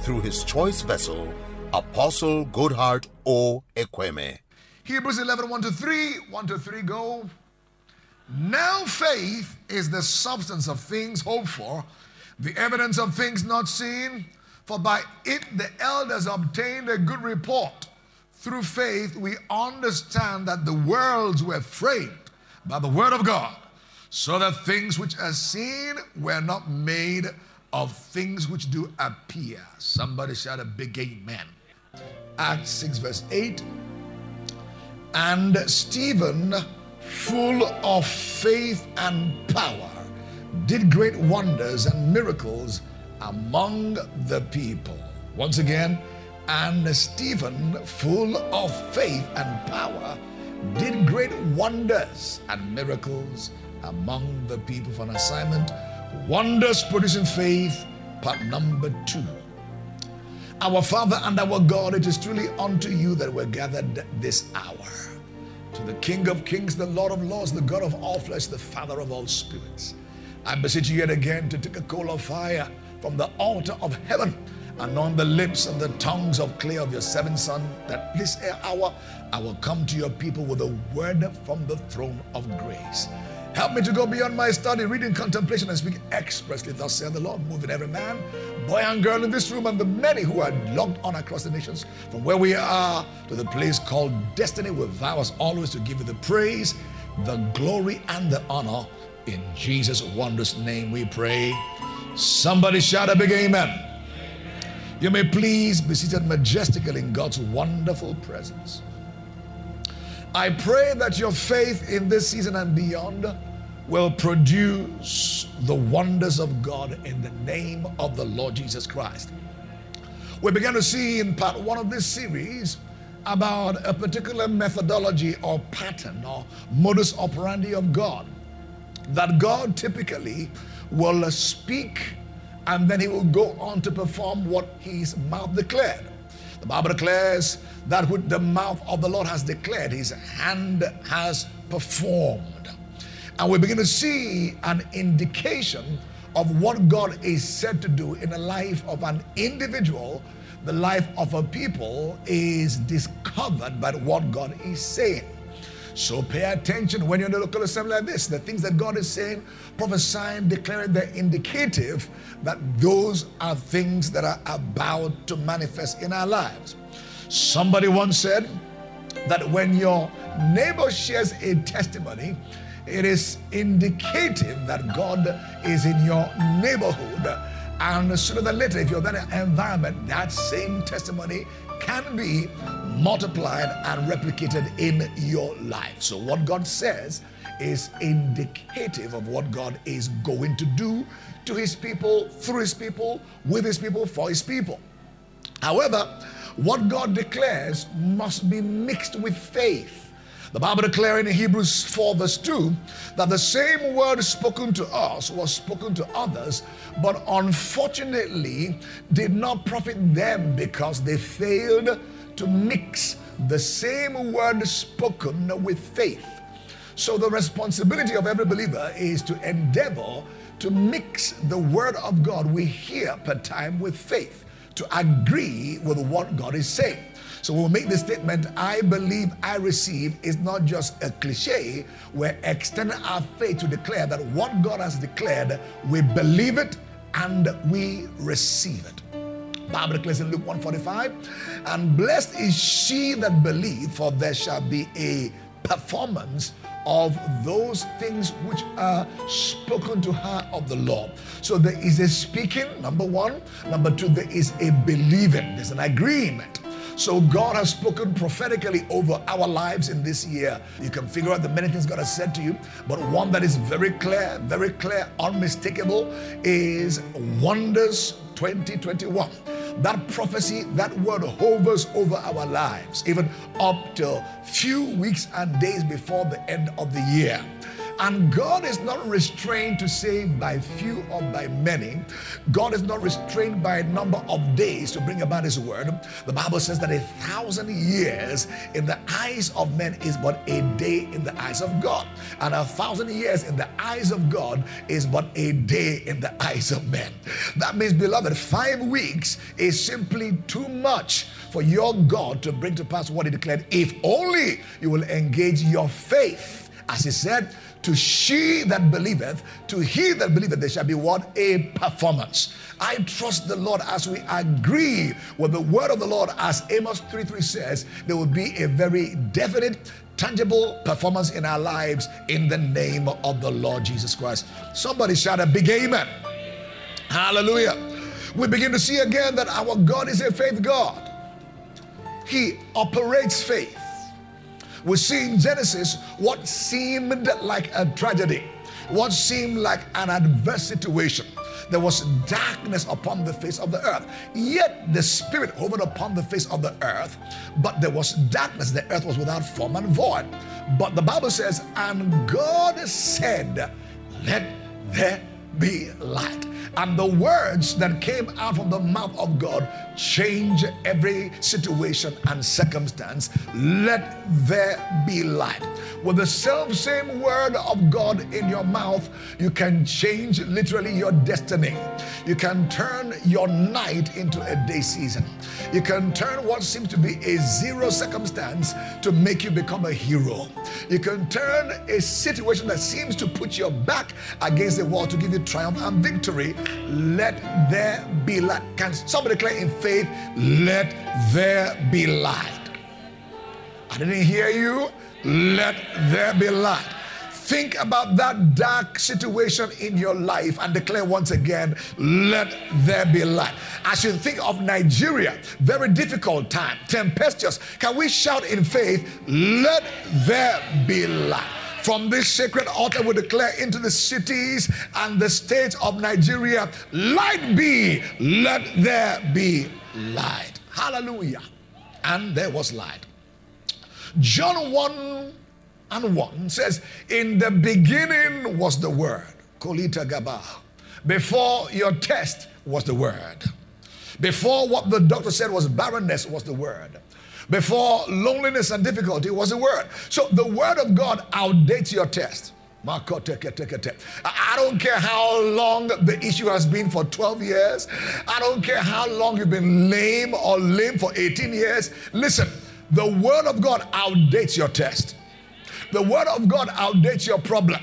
through His choice vessel, Apostle Goodhart O. Ekweme. Hebrews 11, 1 to 3. 1 to 3 go. Now faith is the substance of things hoped for, the evidence of things not seen. For by it the elders obtained a good report. Through faith we understand that the worlds were framed by the word of God, so that things which are seen were not made of things which do appear. Somebody shout a big amen. Acts 6, verse 8. And Stephen, full of faith and power, did great wonders and miracles among the people. Once again, and Stephen, full of faith and power, did great wonders and miracles among the people for an assignment. Wonders producing faith, part number two. Our Father and our God, it is truly unto you that we're gathered this hour. To the King of kings, the Lord of lords, the God of all flesh, the Father of all spirits. I beseech you yet again to take a coal of fire from the altar of heaven, and on the lips and the tongues of clay of your seven son, that this hour I will come to your people with a word from the throne of grace. Help me to go beyond my study, reading, contemplation, and speak expressly. Thus saith the Lord, moving every man, boy and girl in this room, and the many who are logged on across the nations, from where we are to the place called destiny, we vow us always to give you the praise, the glory, and the honor. In Jesus' wondrous name we pray. Somebody shout a big amen. You may please be seated majestically in God's wonderful presence. I pray that your faith in this season and beyond will produce the wonders of God in the name of the Lord Jesus Christ. We began to see in part one of this series about a particular methodology or pattern or modus operandi of God. That God typically will speak and then he will go on to perform what his mouth declared. The Bible declares that which the mouth of the Lord has declared, his hand has performed. And we begin to see an indication of what God is said to do in the life of an individual. The life of a people is discovered by what God is saying. So pay attention when you're in a local assembly like this. The things that God is saying, prophesying, declaring, they're indicative that those are things that are about to manifest in our lives. Somebody once said that when your neighbor shares a testimony, it is indicative that God is in your neighborhood. And sooner than later, if you're in that environment, that same testimony can be multiplied and replicated in your life. So, what God says is indicative of what God is going to do to his people, through his people, with his people, for his people. However, what God declares must be mixed with faith. The Bible declaring in Hebrews 4, verse 2, that the same word spoken to us was spoken to others, but unfortunately did not profit them because they failed to mix the same word spoken with faith. So, the responsibility of every believer is to endeavor to mix the word of God we hear per time with faith, to agree with what God is saying. So when we make the statement, I believe, I receive, is not just a cliche. We're extending our faith to declare that what God has declared, we believe it and we receive it. Bible declares in Luke 145, and blessed is she that believe, for there shall be a performance of those things which are spoken to her of the Lord. So there is a speaking, number one. Number two, there is a believing, there's an agreement. So God has spoken prophetically over our lives in this year. You can figure out the many things God has said to you, but one that is very clear, very clear, unmistakable is Wonders 2021. that prophecy, that word hovers over our lives, even up till few weeks and days before the end of the year. And God is not restrained to save by few or by many. God is not restrained by a number of days to bring about His word. The Bible says that a thousand years in the eyes of men is but a day in the eyes of God. And a thousand years in the eyes of God is but a day in the eyes of men. That means, beloved, five weeks is simply too much for your God to bring to pass what He declared, if only you will engage your faith. As He said, to she that believeth, to he that believeth, there shall be what? A performance. I trust the Lord as we agree with the word of the Lord, as Amos 3 3 says, there will be a very definite, tangible performance in our lives in the name of the Lord Jesus Christ. Somebody shout a big amen. Hallelujah. We begin to see again that our God is a faith God. He operates faith. We see in Genesis what seemed like a tragedy, what seemed like an adverse situation. There was darkness upon the face of the earth. Yet the Spirit hovered upon the face of the earth, but there was darkness. The earth was without form and void. But the Bible says, And God said, Let there be light. And the words that came out from the mouth of God change every situation and circumstance. Let there be light. With the self same word of God in your mouth, you can change literally your destiny. You can turn your night into a day season. You can turn what seems to be a zero circumstance to make you become a hero. You can turn a situation that seems to put your back against the wall to give you triumph and victory. Let there be light. Can somebody declare in faith, let there be light? I didn't hear you. Let there be light. Think about that dark situation in your life and declare once again, let there be light. As you think of Nigeria, very difficult time, tempestuous. Can we shout in faith, let there be light? From this sacred altar, we declare into the cities and the states of Nigeria, light be, let there be light. Hallelujah. And there was light. John 1 and 1 says, In the beginning was the Word. Kolita Gaba. Before your test was the Word. Before what the doctor said was barrenness was the Word. Before loneliness and difficulty was the Word. So the Word of God outdates your test. I don't care how long the issue has been for 12 years. I don't care how long you've been lame or lame for 18 years. Listen, the Word of God outdates your test. The Word of God outdates your problem.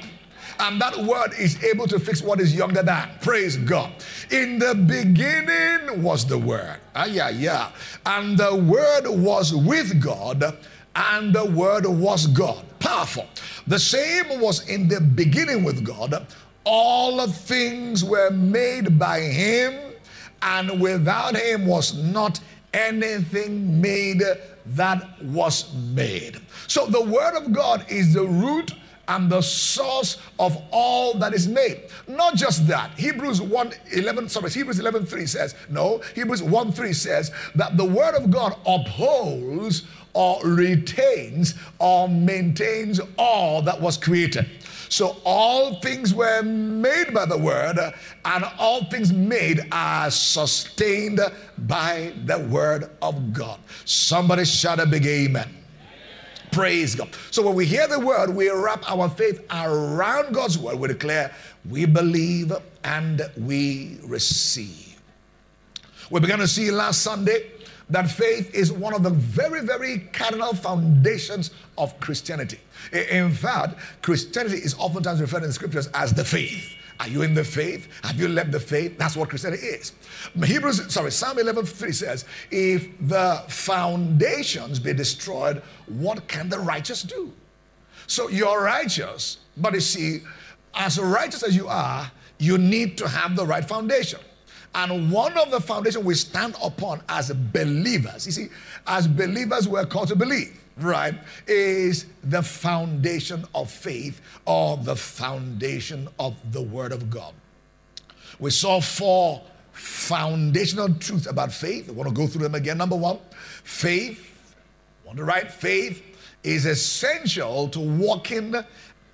And that word is able to fix what is younger than. Praise God. In the beginning was the Word. Ah, yeah, yeah. And the Word was with God, and the Word was God. Powerful. The same was in the beginning with God. All things were made by Him, and without Him was not anything made that was made. So the Word of God is the root and the source of all that is made. Not just that. Hebrews 1 11, sorry, Hebrews 11 3 says, no, Hebrews 1 3 says that the Word of God upholds or retains or maintains all that was created. So all things were made by the word, and all things made are sustained by the word of God. Somebody shout a big amen. Praise God. So when we hear the word, we wrap our faith around God's word. We declare, we believe and we receive. We began to see last Sunday that faith is one of the very, very cardinal foundations of Christianity. In fact, Christianity is oftentimes referred in the scriptures as the faith. Are you in the faith? Have you left the faith? That's what Christianity is. Hebrews, sorry, Psalm 11 3 says, If the foundations be destroyed, what can the righteous do? So you're righteous, but you see, as righteous as you are, you need to have the right foundation. And one of the foundations we stand upon as believers, you see, as believers, we're called to believe, right? Is the foundation of faith or the foundation of the Word of God. We saw four foundational truths about faith. I want to go through them again. Number one, faith, want to write, faith is essential to walking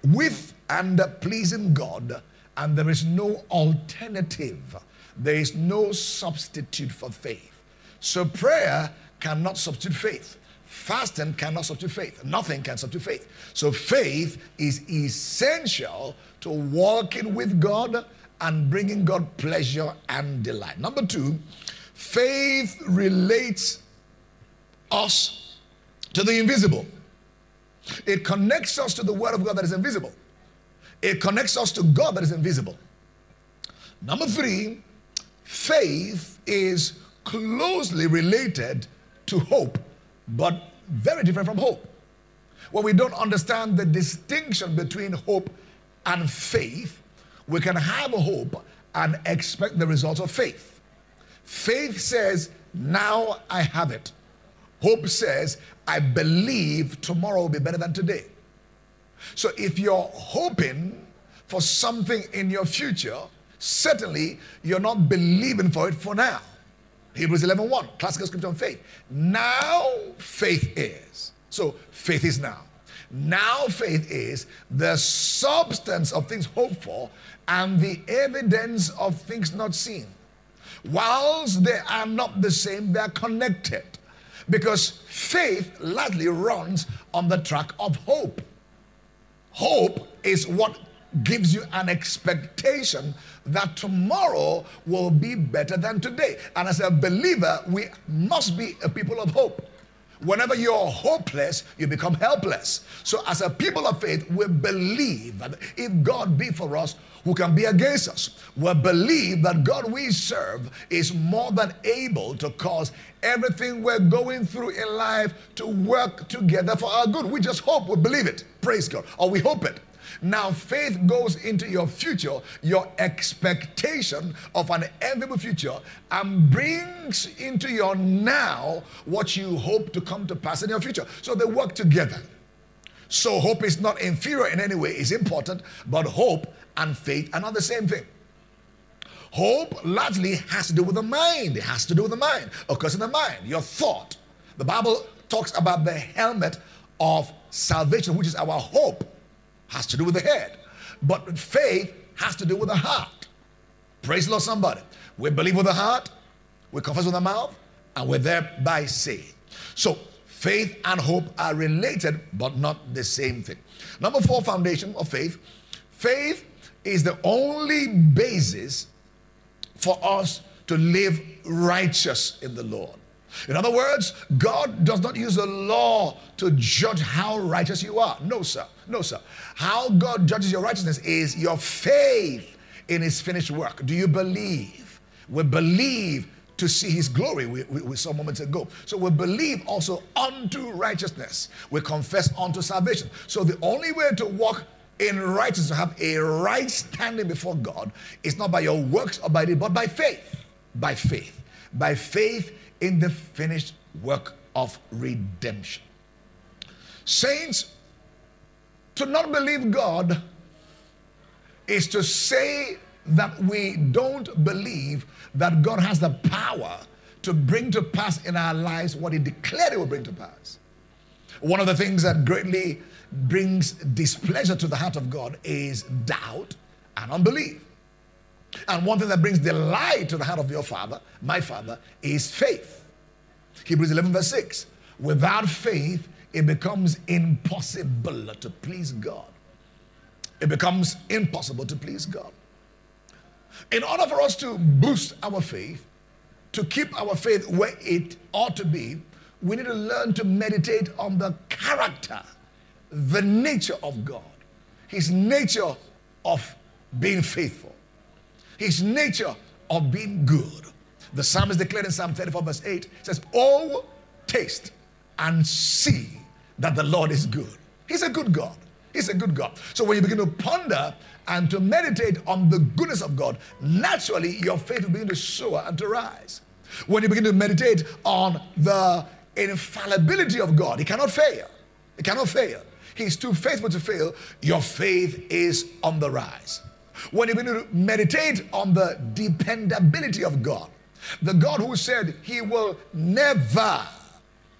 with and pleasing God, and there is no alternative. There is no substitute for faith. So prayer cannot substitute faith. Fasting cannot substitute faith. Nothing can substitute faith. So faith is essential to walking with God and bringing God pleasure and delight. Number two, faith relates us to the invisible. It connects us to the Word of God that is invisible. It connects us to God that is invisible. Number three, faith is closely related to hope, but very different from hope. When we don't understand the distinction between hope and faith, we can have hope and expect the results of faith. Faith says, Now I have it. Hope says, I believe tomorrow will be better than today. So if you're hoping for something in your future, certainly you're not believing for it for now. Hebrews 11 1, classical scripture on faith. Now faith is. So faith is now. Now faith is the substance of things hoped for and the evidence of things not seen. Whilst they are not the same, they are connected. Because faith largely runs on the track of hope. Hope is what gives you an expectation that tomorrow will be better than today. And as a believer, we must be a people of hope. Whenever you're hopeless, you become helpless. So, as a people of faith, we believe that if God be for us, who can be against us? We believe that God we serve is more than able to cause everything we're going through in life to work together for our good. We just hope, we believe it. Praise God. Or we hope it. Now, faith goes into your future, your expectation of an enviable future, and brings into your now what you hope to come to pass in your future. So they work together. So hope is not inferior in any way, it's important, but hope and faith are not the same thing. Hope largely has to do with the mind. It has to do with the mind. Occurs in the mind, your thought. The Bible talks about the helmet of salvation, which is our hope has to do with the head. But faith has to do with the heart. Praise the Lord, somebody. We believe with the heart, we confess with the mouth, and we're thereby saved. So faith and hope are related, but not the same thing. Number four, foundation of faith. Faith is the only basis for us to live righteous in the Lord. In other words, God does not use the law to judge how righteous you are. No, sir. No, sir. How God judges your righteousness is your faith in his finished work. Do you believe? We believe to see his glory, we, we, we, saw moments ago. So we believe also unto righteousness. We confess unto salvation. So the only way to walk in righteousness, to have a right standing before God, is not by your works or by it, but by faith. By faith. By faith in the finished work of redemption. Saints, to not believe God is to say that we don't believe that God has the power to bring to pass in our lives what He declared He would bring to pass. One of the things that greatly brings displeasure to the heart of God is doubt and unbelief. And one thing that brings delight to the heart of your father, my father, is faith. Hebrews 11, verse 6. Without faith, it becomes impossible to please God. It becomes impossible to please God. In order for us to boost our faith, to keep our faith where it ought to be, we need to learn to meditate on the character, the nature of God, His nature of being faithful, His nature of being good. The psalmist declared in Psalm 34, verse 8, says, Oh, taste and see that the Lord is good. He's a good God. He's a good God. So when you begin to ponder and to meditate on the goodness of God, naturally your faith will begin to soar and to rise. When you begin to meditate on the infallibility of God, He cannot fail. He cannot fail. He's too faithful to fail. Your faith is on the rise. When you begin to meditate on the dependability of God, the God who said he will never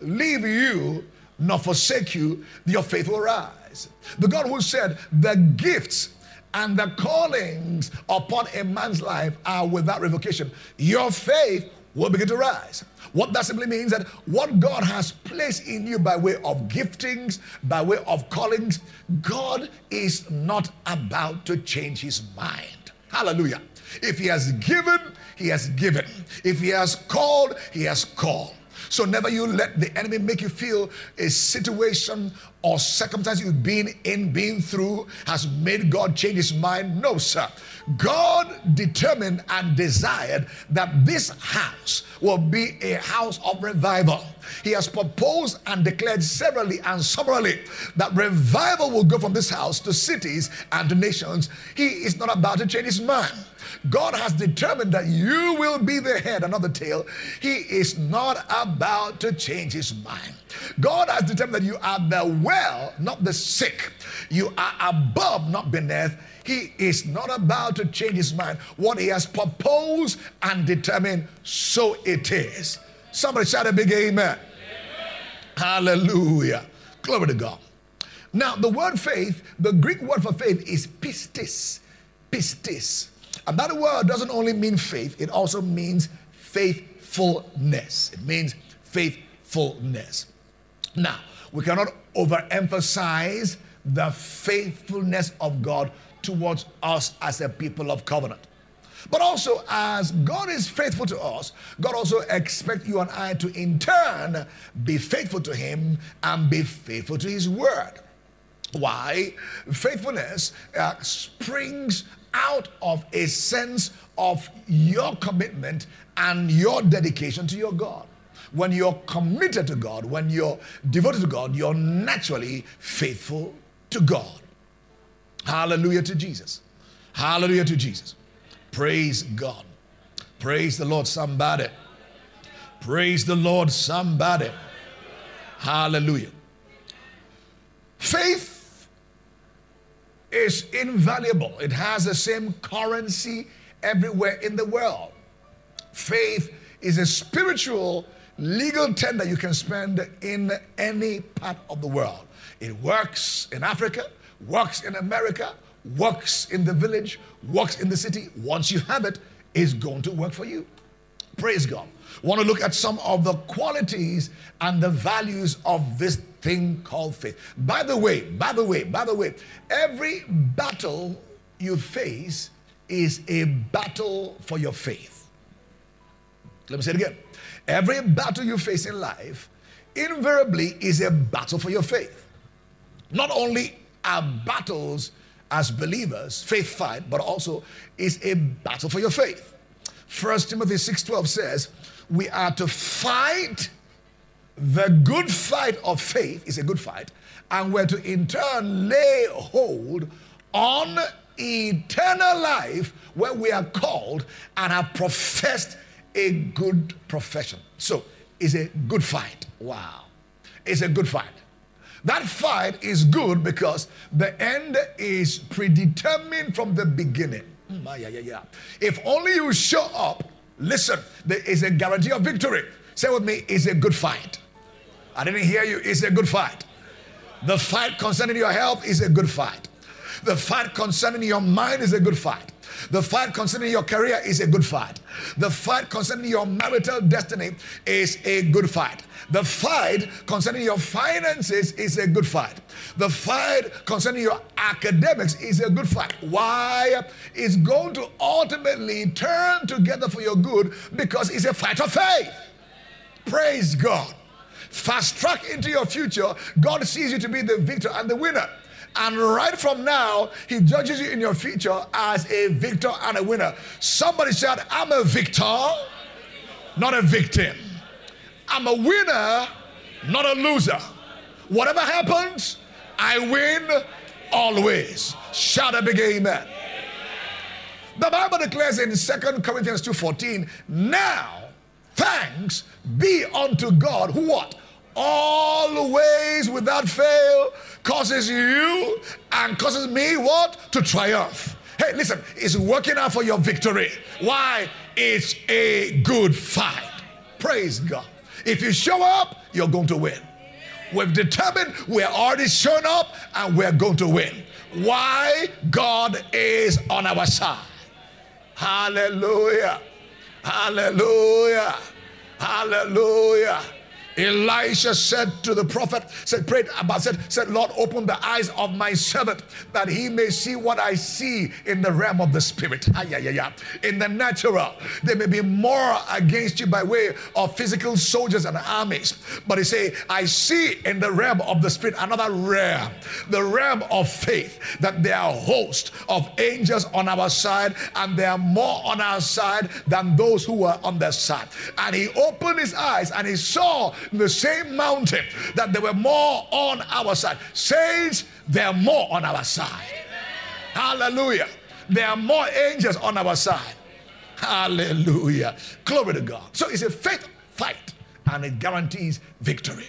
leave you nor forsake you, your faith will rise. The God who said the gifts and the callings upon a man's life are without revocation, your faith will begin to rise. What that simply means that what God has placed in you by way of giftings, by way of callings, God is not about to change his mind. Hallelujah. If he has given, he has given. If he has called, he has called. So never you let the enemy make you feel a situation or circumstance you've been in, been through, has made God change his mind. No, sir. God determined and desired that this house will be a house of revival. He has proposed and declared severally and summarily that revival will go from this house to cities and to nations. He is not about to change his mind. God has determined that you will be the head and not the tail. He is not about to change his mind. God has determined that you are the well, not the sick. You are above, not beneath. He is not about to change his mind. What he has proposed and determined, so it is. Somebody shout a big amen. amen. Hallelujah. Glory to God. Now, the word faith, the Greek word for faith is pistis. Pistis. And that word doesn't only mean faith, it also means faithfulness. It means faithfulness. Now, we cannot overemphasize the faithfulness of God towards us as a people of covenant. But also, as God is faithful to us, God also expects you and I to, in turn, be faithful to Him and be faithful to His word. Why? Faithfulness uh, springs out of a sense of your commitment and your dedication to your God. When you're committed to God, when you're devoted to God, you're naturally faithful to God. Hallelujah to Jesus. Hallelujah to Jesus. Praise God. Praise the Lord, somebody. Praise the Lord, somebody. Hallelujah. Faith is invaluable, it has the same currency everywhere in the world. Faith is a spiritual legal tender you can spend in any part of the world. It works in Africa, works in America, works in the village, works in the city. Once you have it, it's going to work for you. Praise God. Want to look at some of the qualities and the values of this thing called faith. By the way, by the way, by the way, every battle you face is a battle for your faith. Let me say it again. Every battle you face in life invariably is a battle for your faith. Not only are battles as believers, faith fight, but also is a battle for your faith. First Timothy 6:12 says, we are to fight the good fight of faith is a good fight, and we're to in turn lay hold on eternal life where we are called and have professed a good profession. So, it's a good fight. Wow. It's a good fight. That fight is good because the end is predetermined from the beginning. Mm, yeah, yeah, yeah. If only you show up, listen, there is a guarantee of victory. Say with me, it's a good fight. I didn't hear you, it's a good fight. The fight concerning your health is a good fight. The fight concerning your mind is a good fight. The fight concerning your career is a good fight. The fight concerning your marital destiny is a good fight. The fight concerning your finances is a good fight. The fight concerning your academics is a good fight. Why? It's going to ultimately turn together for your good because it's a fight of faith. Praise God. Fast track into your future. God sees you to be the victor and the winner. And right from now, he judges you in your future as a victor and a winner. Somebody said, I'm a victor, not a victim. I'm a winner, not a loser. Whatever happens, I win always. Shout a big amen. The Bible declares in Second Corinthians 2:14, now thanks be unto God who what? Always without fail causes you and causes me what? To triumph. Hey, listen, it's working out for your victory. Why? It's a good fight. Praise God. If you show up, you're going to win. We've determined we're already shown up and we're going to win. Why? God is on our side. Hallelujah. Hallelujah. Hallelujah. Elisha said to the prophet, said, prayed about, said, said, Lord, open the eyes of my servant that he may see what I see in the realm of the spirit. Ah, yeah, yeah, yeah. In the natural, there may be more against you by way of physical soldiers and armies. But he say, I see in the realm of the spirit another realm, the realm of faith, that there are hosts of angels on our side, and there are more on our side than those who were on their side. And he opened his eyes and he saw the same mountain that there were more on our side. Saints, there are more on our side. Hallelujah. There are more angels on our side. Hallelujah. Glory to God. So it's a faith fight and it guarantees victory.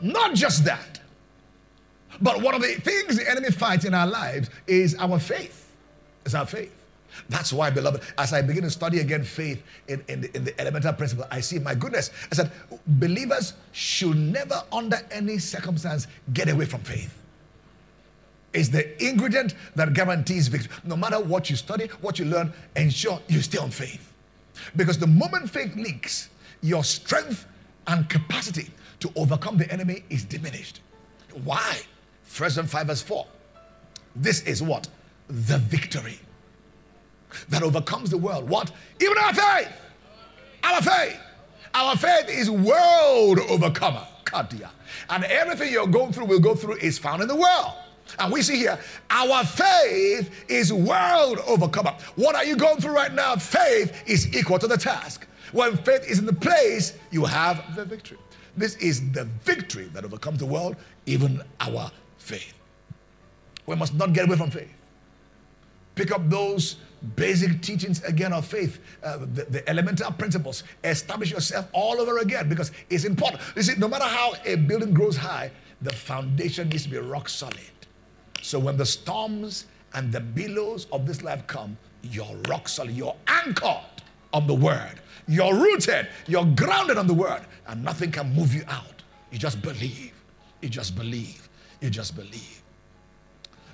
Not just that, but one of the things the enemy fights in our lives is our faith. Is our faith. That's why, beloved, as I begin to study again faith in, in, the, in the elemental principle, I see, my goodness, I said, believers should never, under any circumstance, get away from faith. It's the ingredient that guarantees victory. No matter what you study, what you learn, ensure you stay on faith. Because the moment faith leaks, your strength and capacity to overcome the enemy is diminished. Why? First John 5 verse 4. This is what? The victory that overcomes the world. What? Even our faith. Our faith. Our faith is world overcomer. Kadia. And everything you're going through we'll go through is found in the world. And we see here, our faith is world overcomer. What are you going through right now? Faith is equal to the task. When faith is in the place, you have the victory. This is the victory that overcomes the world, even our faith. We must not get away from faith. Pick up those basic teachings again of faith, uh, the, the, elemental principles. Establish yourself all over again because it's important. You see, no matter how a building grows high, the foundation needs to be rock solid. So when the storms and the billows of this life come, you're rock solid, you're anchored on the word, you're rooted, you're grounded on the word, and nothing can move you out. You just believe, you just believe, you just believe.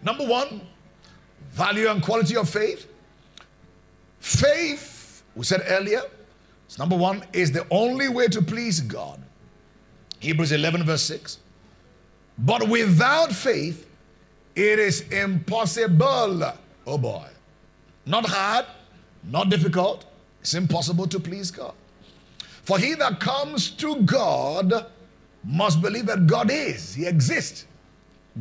Number one, value and quality of faith Faith, we said earlier, number one, is the only way to please God. Hebrews 11, verse 6. But without faith, it is impossible. Oh boy. Not hard, not difficult. It's impossible to please God. For he that comes to God must believe that God is. He exists.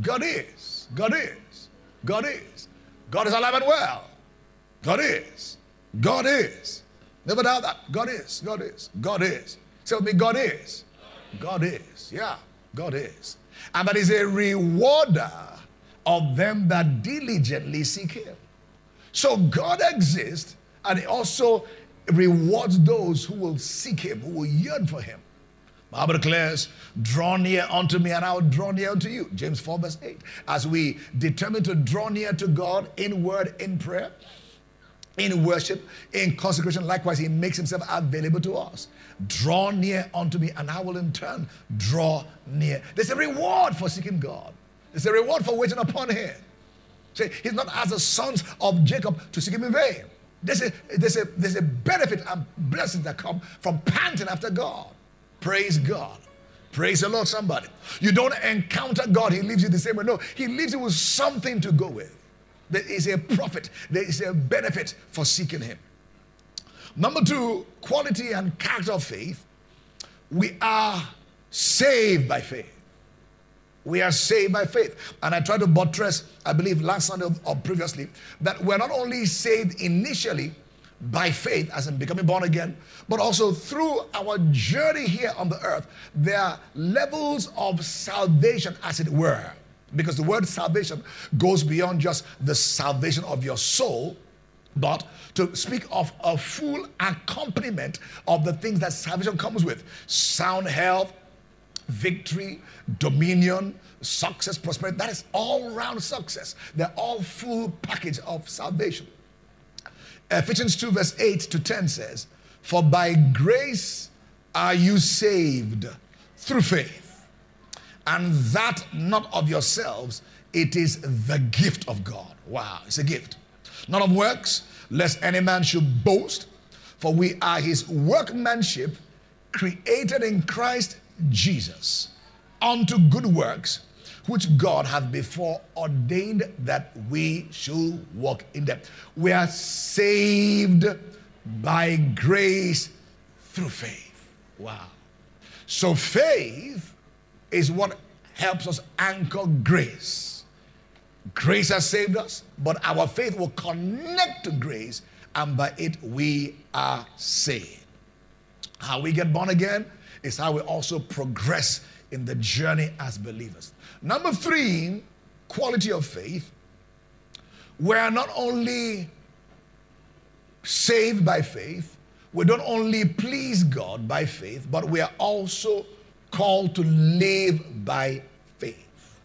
God is. God is. God is. God is alive and well. God is. God is. Never doubt that. God is. God is. God is. With me, God is. God is. Yeah, God is. And that is a rewarder of them that diligently seek Him. So God exists and He also rewards those who will seek Him, who will yearn for Him. Bible declares, draw near unto me and I will draw near unto you. James 4 verse 8. As we determine to draw near to God in word, in prayer, in worship, in consecration. Likewise, he makes himself available to us. Draw near unto me, and I will in turn draw near. There's a reward for seeking God. There's a reward for waiting upon him. See, he's not as the sons of Jacob to seek him in vain. There's a, there's a, there's a benefit and blessings that come from panting after God. Praise God. Praise the Lord, somebody. You don't encounter God, He leaves you the same way. No, He leaves you with something to go with. There is a profit, there is a benefit for seeking Him. Number two, quality and character of faith. We are saved by faith. We are saved by faith. And I tried to buttress, I believe last Sunday or previously, that we're not only saved initially by faith, as in becoming born again, but also through our journey here on the earth, there are levels of salvation, as it were. Because the word salvation goes beyond just the salvation of your soul, but to speak of a full accompaniment of the things that salvation comes with sound health, victory, dominion, success, prosperity. That is all round success. They're all full package of salvation. Ephesians 2, verse 8 to 10 says, For by grace are you saved through faith, and that not of yourselves, it is the gift of God. Wow, it's a gift. Not of works, lest any man should boast, for we are his workmanship, created in Christ Jesus, unto good works which God hath before ordained that we should walk in them. We are saved by grace through faith. Wow. So faith is what helps us anchor grace. Grace has saved us, but our faith will connect to grace, and by it we are saved. How we get born again is how we also progress in the journey as believers. Number three, quality of faith. We are not only saved by faith, we don't only please God by faith, but we are also called to live by faith.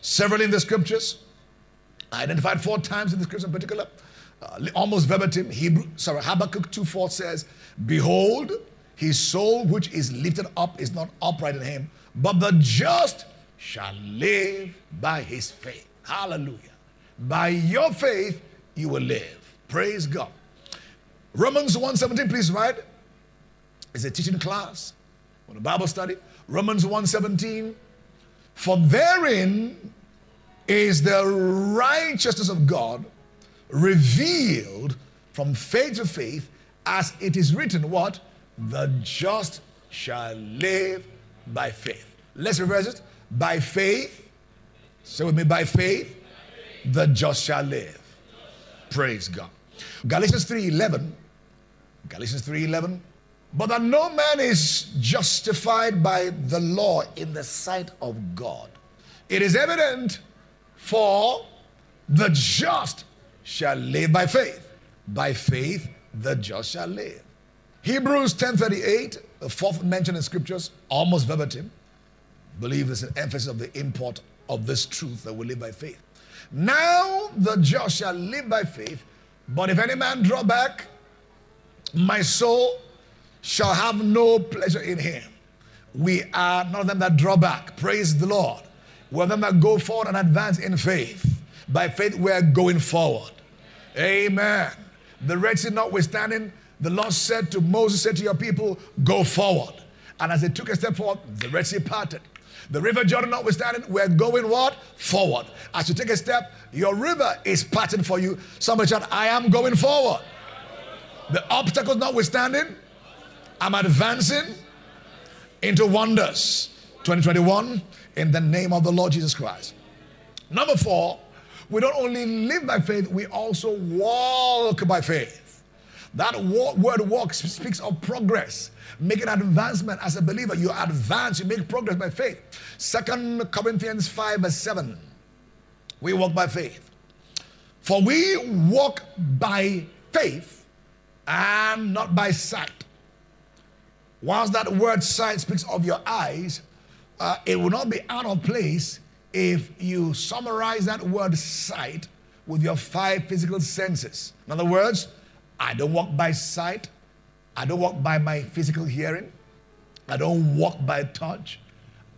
Several in the scriptures, identified four times in the scripture in particular, uh, almost verbatim, Hebrew, sorry, Habakkuk 2 4 says, Behold, his soul which is lifted up is not upright in him, but the just shall live by his faith. Hallelujah. By your faith, you will live. Praise God. Romans 1:17, please write. It's a teaching class on a Bible study. Romans 1:17. For therein is the righteousness of God revealed from faith to faith, as it is written, what? The just shall live by faith. Let's reverse it. By faith, say with me, by faith, the just shall live. Praise God. Galatians 3:11. Galatians 3:11. But that no man is justified by the law in the sight of God. It is evident for the just shall live by faith. By faith, the just shall live. Hebrews 10:38, the fourth mention in scriptures, almost verbatim believe there's an emphasis of the import of this truth that we live by faith. Now the just shall live by faith, but if any man draw back, my soul shall have no pleasure in him. We are of them that draw back. Praise the Lord. We're them that go forward and advance in faith. By faith, we're going forward. Amen. The Red Sea notwithstanding, the Lord said to Moses, said to your people, go forward. And as they took a step forward, the Red Sea parted. The river Jordan notwithstanding, we're going what? Forward. As you take a step, your river is parting for you. Somebody shout, I am going forward. The obstacles notwithstanding, I'm advancing into wonders. 2021, in the name of the Lord Jesus Christ. Number four, we don't only live by faith, we also walk by faith. That word walk speaks of progress make an advancement as a believer. You advance, you make progress by faith. Second Corinthians 5 verse 7. We walk by faith. For we walk by faith and not by sight. Whilst that word sight speaks of your eyes, uh, it will not be out of place if you summarize that word sight with your five physical senses. In other words, I don't walk by sight, I don't walk by my physical hearing. I don't walk by touch.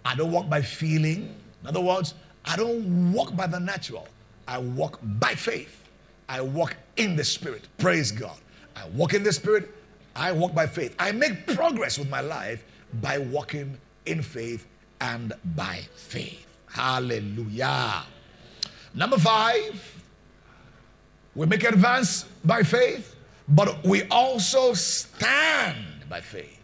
I don't walk by feeling. In other words, I don't walk by the natural. I walk by faith. I walk in the spirit. Praise God. I walk in the spirit. I walk by faith. I make progress with my life by walking in faith and by faith. Hallelujah. Number five, we make advance by faith but we also stand by faith.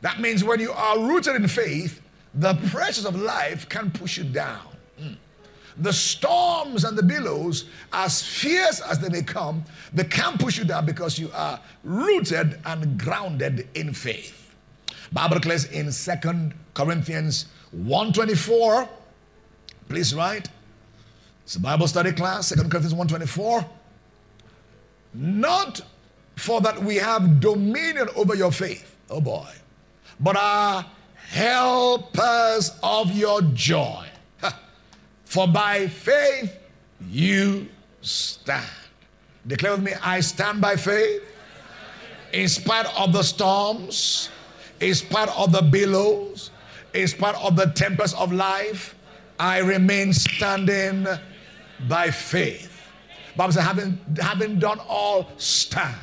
That means when you are rooted in faith, the pressures of life can push you down. The storms and the billows, as fierce as they may come, they can't push you down because you are rooted and grounded in faith. Bible declares in Second Corinthians 124. Please write. It's a Bible study class, Second Corinthians 124. Not for that we have dominion over your faith, oh boy, but are helpers of your joy. For by faith you stand. Declare with me, I stand by faith in spite of the storms, in spite of the billows, in spite of the tempest of life. I remain standing by faith. Bible says, having, having done all, stand.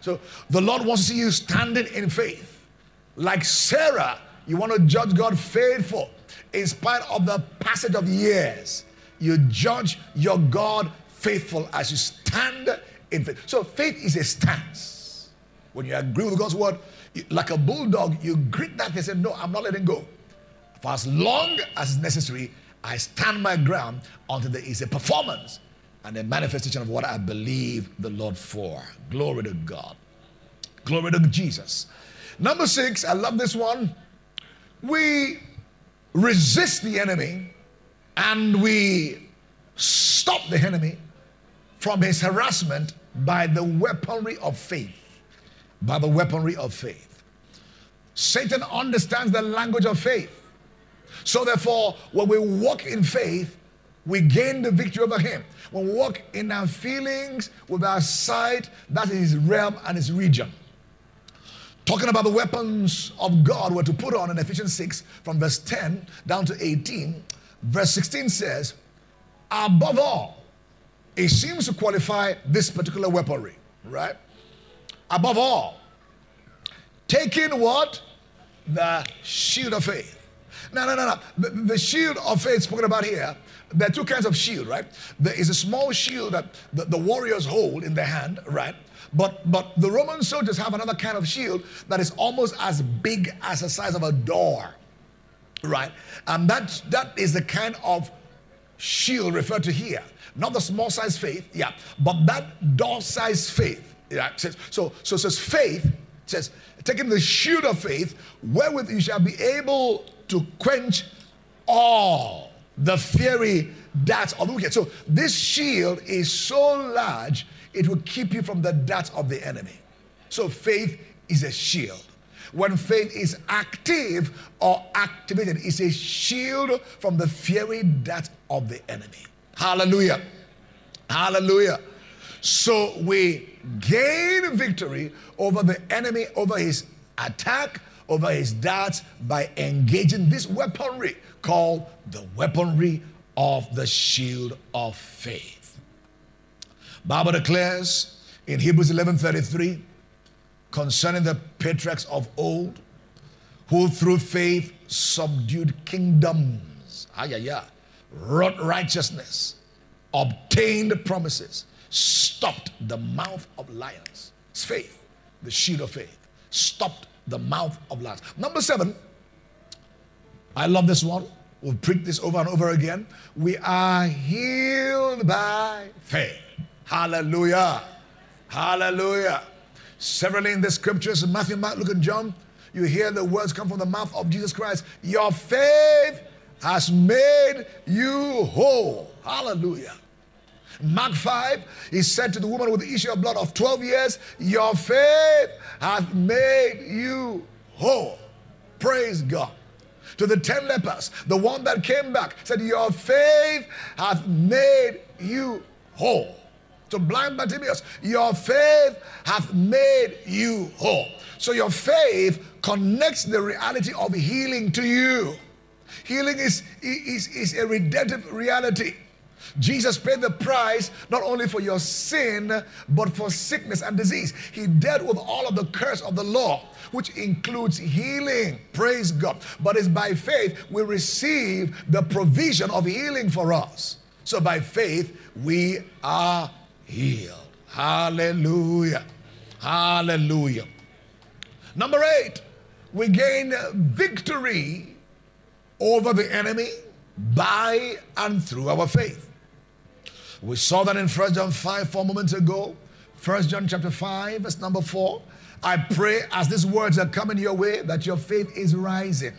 So the Lord wants to see you standing in faith. Like Sarah, you want to judge God faithful in spite of the passage of years. You judge your God faithful as you stand in faith. So faith is a stance. When you agree with God's word, like a bulldog, you grit that and say, No, I'm not letting go. For as long as necessary, I stand my ground until there is a performance and a manifestation of what I believe the Lord for. Glory to God. Glory to Jesus. Number six, I love this one. We resist the enemy and we stop the enemy from his harassment by the weaponry of faith. By the weaponry of faith. Satan understands the language of faith. So, therefore, when we walk in faith, we gain the victory over him. When we walk in our feelings, with our sight, that is his realm and his region. Talking about the weapons of God were to put on in Ephesians 6 from verse 10 down to 18. Verse 16 says, above all, it seems to qualify this particular weaponry, right? Above all, taking what? The shield of faith. No, no, no, no. The, the shield of faith spoken about here there are two kinds of shield, right? There is a small shield that the, the warriors hold in their hand, right? But but the Roman soldiers have another kind of shield that is almost as big as the size of a door, right? And that that is the kind of shield referred to here, not the small size faith, yeah, but that door size faith. Yeah, says, so so says faith says taking the shield of faith, wherewith you shall be able to quench all the fiery darts of the wicked. So this shield is so large, it will keep you from the darts of the enemy. So faith is a shield. When faith is active or activated, it's a shield from the fiery darts of the enemy. Hallelujah. Hallelujah. So we gain victory over the enemy, over his attack, over his darts by engaging this weaponry called the weaponry of the shield of faith. Bible declares in Hebrews 11:33 concerning the patriarchs of old who through faith subdued kingdoms, wrought righteousness, obtained promises, stopped the mouth of lions. It's faith, the shield of faith, stopped the mouth of lions. Number seven, I love this one. We've preached this over and over again. We are healed by faith. Hallelujah. Hallelujah. Severally in the scriptures, Matthew, Mark, Luke, and John, you hear the words come from the mouth of Jesus Christ. Your faith has made you whole. Hallelujah. Mark 5, he said to the woman with the issue of blood of 12 years, Your faith hath made you whole. Praise God to the ten lepers, the one that came back, said, Your faith hath made you whole. To blind Bartimaeus, your faith hath made you whole. So your faith connects the reality of healing to you. Healing is, is, is a redemptive reality. Jesus paid the price not only for your sin, but for sickness and disease. He dealt with all of the curse of the law, which includes healing. Praise God. But it's by faith we receive the provision of healing for us. So by faith we are healed. Hallelujah. Hallelujah. Number eight, we gain victory over the enemy by and through our faith. We saw that in First John 5 four moments ago. First John chapter 5, verse number 4. I pray as these words are coming your way that your faith is rising.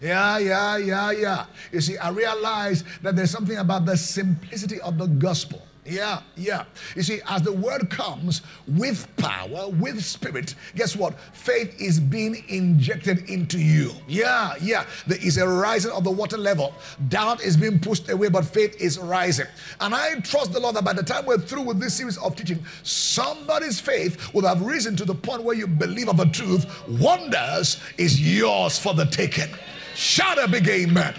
Yeah, yeah, yeah, yeah. You see, I realize that there's something about the simplicity of the gospel. Yeah, yeah. You see, as the word comes with power, with spirit, guess what? Faith is being injected into you. Yeah, yeah. There is a rising of the water level. Doubt is being pushed away, but faith is rising. And I trust the Lord that by the time we're through with this series of teaching, somebody's faith will have risen to the point where you believe of the truth. Wonders is yours for the taking. Shout a big amen.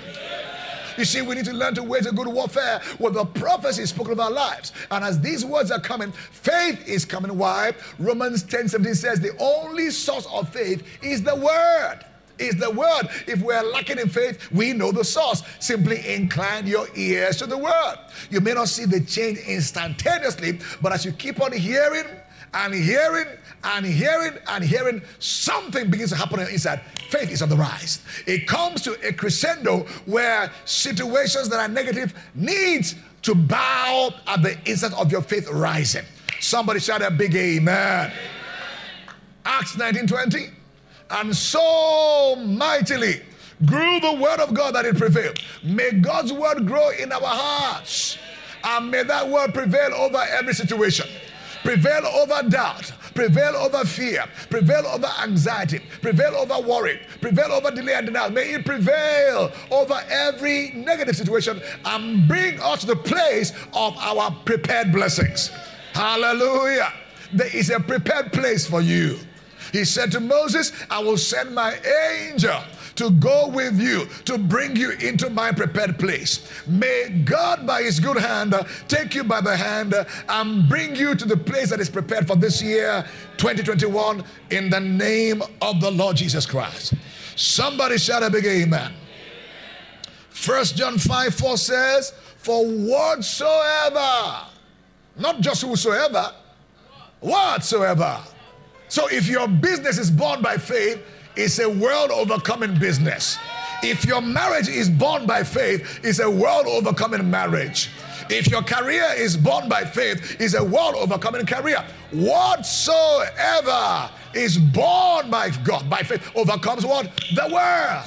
You see, we need to learn to wage a good warfare with the prophecy spoken of our lives. And as these words are coming, faith is coming. Why? Romans 10 17 says the only source of faith is the word is the word. If we're lacking in faith, we know the source. Simply incline your ears to the word. You may not see the change instantaneously, but as you keep on hearing and hearing and hearing and hearing, something begins to happen inside. Faith is on the rise. It comes to a crescendo where situations that are negative needs to bow at the instant of your faith rising. Somebody shout a big amen. Acts 19:20. And so mightily grew the word of God that it prevailed. May God's word grow in our hearts. And may that word prevail over every situation prevail over doubt, prevail over fear, prevail over anxiety, prevail over worry, prevail over delay and denial. May it prevail over every negative situation and bring us to the place of our prepared blessings. Hallelujah. There is a prepared place for you. He said to Moses, I will send my angel to go with you, to bring you into my prepared place. May God, by His good hand, take you by the hand and bring you to the place that is prepared for this year, 2021, in the name of the Lord Jesus Christ. Somebody shout a big amen. First John 5 4 says, For whatsoever, not just whosoever, whatsoever. So if your business is born by faith, it's a world overcoming business. If your marriage is born by faith, it's a world overcoming marriage. If your career is born by faith, it's a world overcoming career. Whatsoever is born by God, by faith, overcomes what? The world.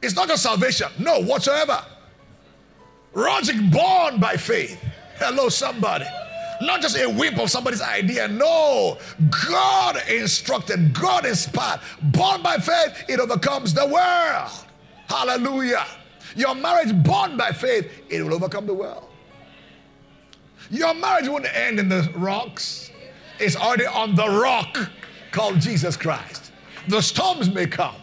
It's not just salvation. No, whatsoever. Logic born by faith. Hello, somebody. Not just a whim of somebody's idea. No. God instructed, God inspired. Born by faith, it overcomes the world. Hallelujah. Your marriage born by faith, it will overcome the world. Your marriage won't end in the rocks. It's already on the rock called Jesus Christ. The storms may come,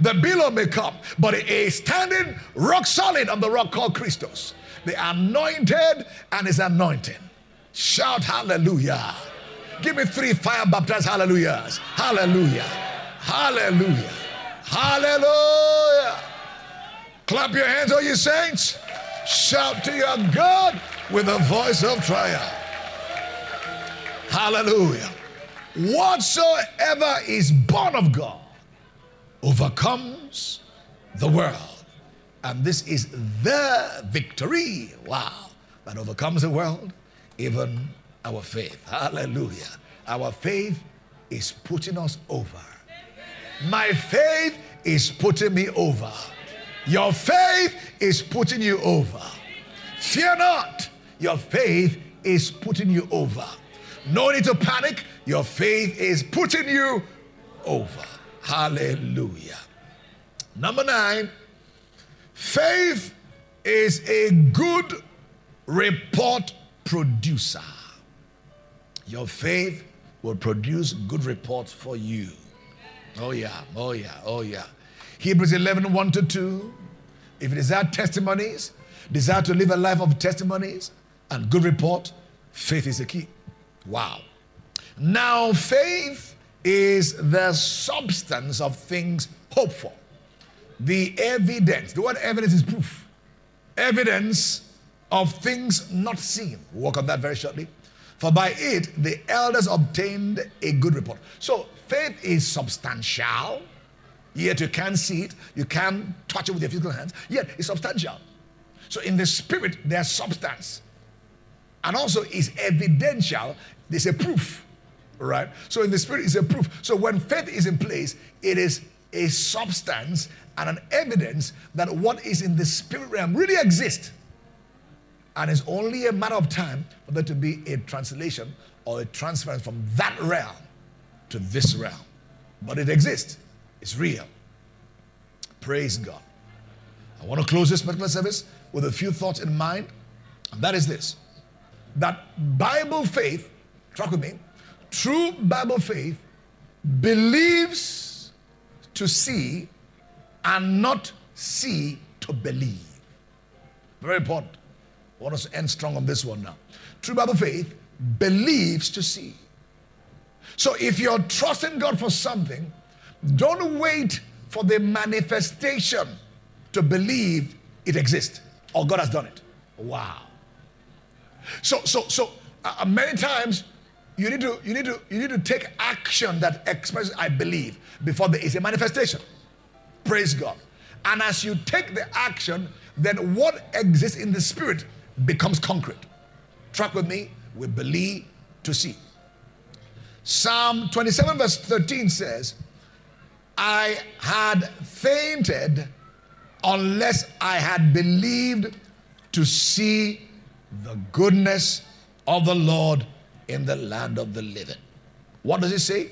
the billow may come, but it is standing rock solid on the rock called Christos. The anointed and his anointing. Shout hallelujah. Give me three fire baptized hallelujahs. Hallelujah. Hallelujah. Hallelujah. Clap your hands, all you saints. Shout to your God with a voice of triumph. Hallelujah. Whatsoever is born of God overcomes the world. And this is the victory, wow, that overcomes the world even our faith. Hallelujah. Our faith is putting us over. My faith is putting me over. Your faith is putting you over. Fear not. Your faith is putting you over. No need to panic. Your faith is putting you over. Hallelujah. Number nine, faith is a good report producer. Your faith will produce good reports for you. Oh, yeah, oh, yeah, oh, yeah. Hebrews 11 1 to 2. If you desire testimonies, desire to live a life of testimonies and good report, faith is the key. Wow. Now, faith is the substance of things hoped for. The evidence, the word evidence is proof. Evidence of things not seen. We'll work on that very shortly. For by it the elders obtained a good report. So faith is substantial, yet you can't see it, you can't touch it with your physical hands, yet it's substantial. So in the spirit, there's substance. And also is evidential, there's a proof. Right? So in the spirit is a proof. So when faith is in place, it is a substance and an evidence that what is in the spirit realm really exists And it's only a matter of time for there to be a translation or a transference from that realm to this realm. But it exists, it's real. Praise God. I want to close this particular service with a few thoughts in mind. And that is this that Bible faith, track with me, true Bible faith believes to see and not see to believe. Very important. I want us to end strong on this one now. True Bible faith believes to see. So if you're trusting God for something, don't wait for the manifestation to believe it exists or God has done it. Wow. So, so, so uh, many times you need to you need to you need to take action that expresses I believe before there is a manifestation. Praise God. And as you take the action, then what exists in the spirit becomes concrete. Track with me. We believe to see. Psalm 27, verse 13 says, I had fainted unless I had believed to see the goodness of the Lord in the land of the living. What does it say?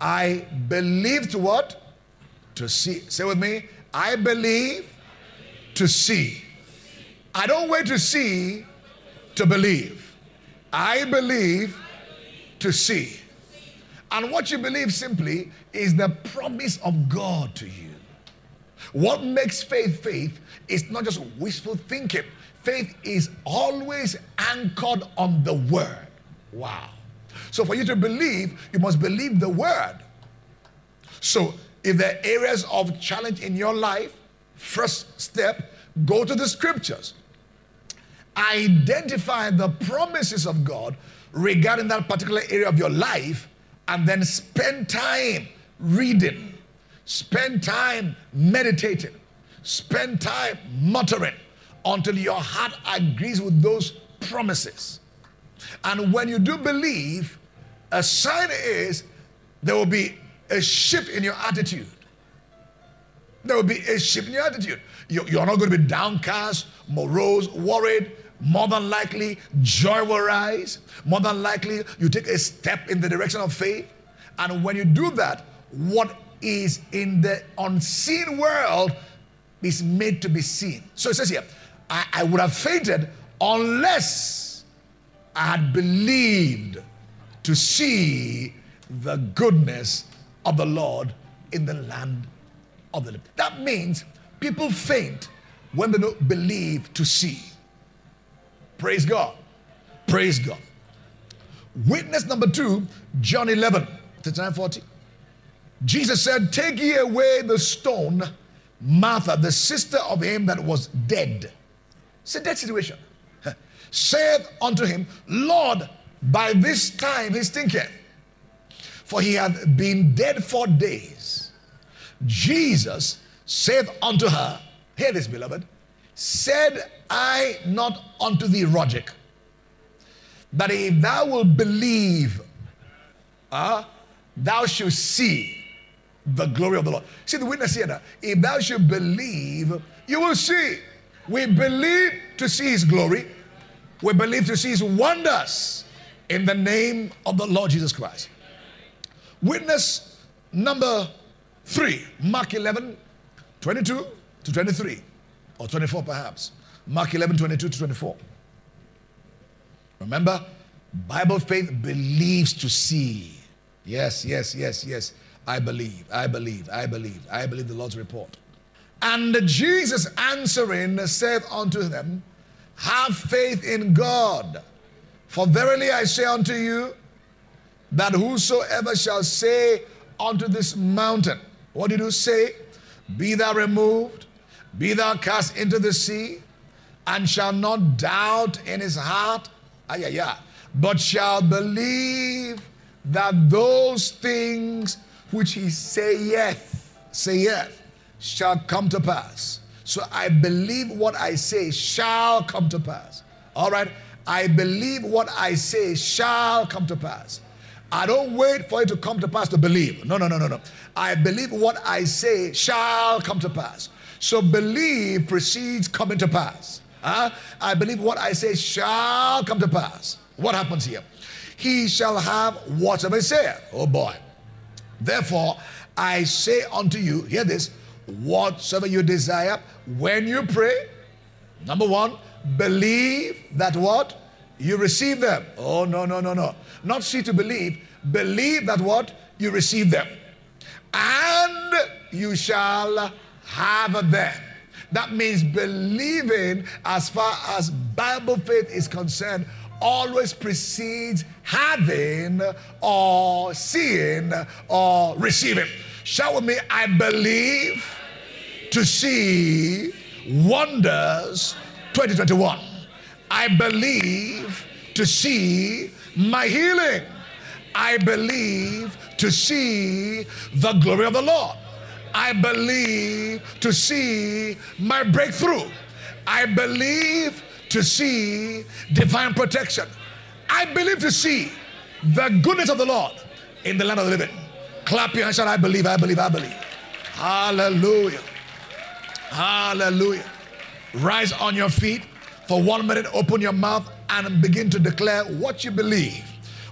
I believe to what? To see. Say with me. I believe to see. I don't wait to see to believe. I believe to see. And what you believe simply is the promise of God to you. What makes faith faith is not just wishful thinking. Faith is always anchored on the word. Wow. So for you to believe, you must believe the word. So if there are areas of challenge in your life, first step, go to the scriptures. Identify the promises of God regarding that particular area of your life and then spend time reading, spend time meditating, spend time muttering until your heart agrees with those promises. And when you do believe, a sign is there will be a shift in your attitude. There will be a shift in your attitude. You're not going to be downcast, morose, worried. More than likely, joy will rise. More than likely, you take a step in the direction of faith. And when you do that, what is in the unseen world is made to be seen. So it says here, I, I would have fainted unless I had believed to see the goodness of the Lord in the land of the living. That means people faint when they don't believe to see. Praise God. Praise God. Witness number two, John 11, 39 40. Jesus said, Take ye away the stone, Martha, the sister of him that was dead. It's a dead situation. Said unto him, Lord, by this time he stinketh, for he hath been dead four days. Jesus saith unto her, Hear this, beloved, said I not unto thee, Rogic, that if thou wilt believe, uh, thou shalt see the glory of the Lord. See the witness here now. If thou shalt believe, you will see. We believe to see his glory. We believe to see his wonders in the name of the Lord Jesus Christ. Witness number three, Mark 11, 22 to 23, or 24 perhaps. Mark 11, 22 to 24. Remember, Bible faith believes to see. Yes, yes, yes, yes. I believe, I believe, I believe, I believe the Lord's report. And Jesus answering said unto them, Have faith in God. For verily I say unto you, that whosoever shall say unto this mountain, what did you say? Be thou removed, be thou cast into the sea, and shall not doubt in his heart, ay, but shall believe that those things which he saith, saith, shall come to pass. So I believe what I say shall come to pass. All right? I believe what I say shall come to pass. I don't wait for it to come to pass to believe. No, no, no, no, no. I believe what I say shall come to pass. So believe precedes coming to pass. Uh, I believe what I say shall come to pass. What happens here? He shall have whatsoever he saith. Oh boy. Therefore, I say unto you, hear this, whatsoever you desire, when you pray, number one, believe that what? You receive them. Oh, no, no, no, no. Not see to believe. Believe that what? You receive them. And you shall have them. That means believing as far as Bible faith is concerned always precedes having or seeing or receiving. Shout with me, I believe to see wonders 2021. I believe to see my healing. I believe to see the glory of the Lord. I believe to see my breakthrough. I believe to see divine protection. I believe to see the goodness of the Lord in the land of the living. Clap your hands and I believe, I believe, I believe. Hallelujah. Hallelujah. Rise on your feet for one minute, open your mouth and begin to declare what you believe.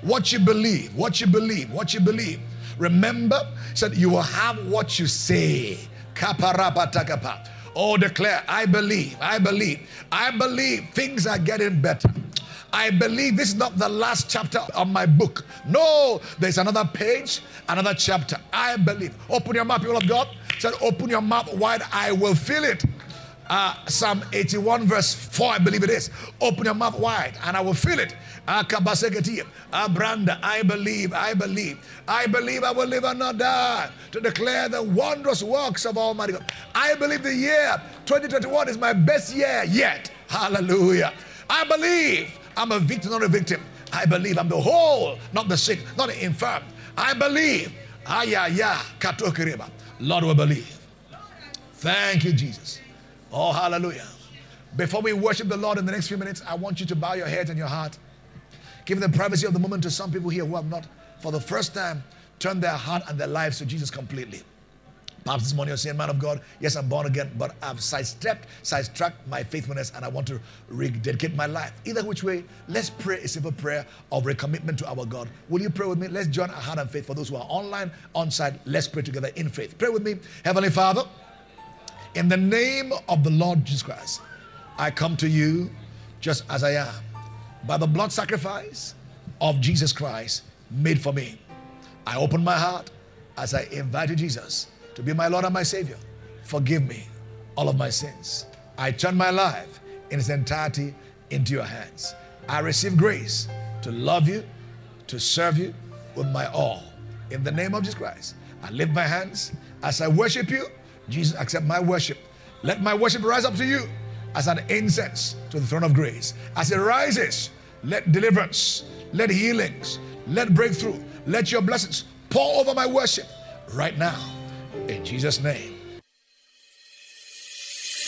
What you believe, what you believe, what you believe. Remember, said you will have what you say. Kaparapatakapa. Oh, declare, I believe, I believe, I believe things are getting better. I believe this is not the last chapter of my book. No, there's another page, another chapter. I believe. Open your mouth, people of God. Said, open your mouth wide, I will fill it. Uh, Psalm 81, verse 4, I believe it is. Open your mouth wide and I will fill it. I believe, I believe, I believe I will live and not die to declare the wondrous works of Almighty God. I believe the year 2021 is my best year yet. Hallelujah. I believe I'm a victim, not a victim. I believe I'm the whole, not the sick, not the infirm. I believe. Ayaya, katokiriba. Lord will believe. Thank you, Jesus. Oh, hallelujah. Before we worship the Lord in the next few minutes, I want you to bow your head and your heart. Give the privacy of the moment to some people here who have not, for the first time, turned their heart and their lives to Jesus completely. Perhaps this morning you're saying, Man of God, yes, I'm born again, but I've sidestepped, sidetracked my faithfulness, and I want to rededicate my life. Either which way, let's pray a simple prayer of recommitment to our God. Will you pray with me? Let's join our heart and faith. For those who are online, on site, let's pray together in faith. Pray with me. Heavenly Father, in the name of the Lord Jesus Christ, I come to you just as I am. By the blood sacrifice of Jesus Christ made for me, I open my heart as I invited Jesus to be my Lord and my Savior. Forgive me all of my sins. I turn my life in its entirety into your hands. I receive grace to love you, to serve you with my all. In the name of Jesus Christ, I lift my hands as I worship you Jesus, accept my worship. Let my worship rise up to you as an incense to the throne of grace. As it rises, let deliverance, let healings, let breakthrough, let your blessings pour over my worship right now. In Jesus' name.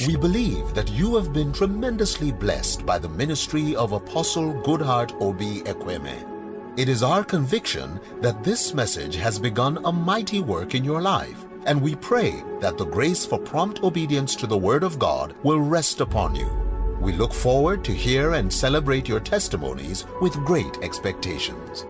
We believe that you have been tremendously blessed by the ministry of Apostle Goodheart Obi Ekweme. It is our conviction that this message has begun a mighty work in your life and we pray that the grace for prompt obedience to the Word of God will rest upon you. We look forward to hear and celebrate your testimonies with great expectations.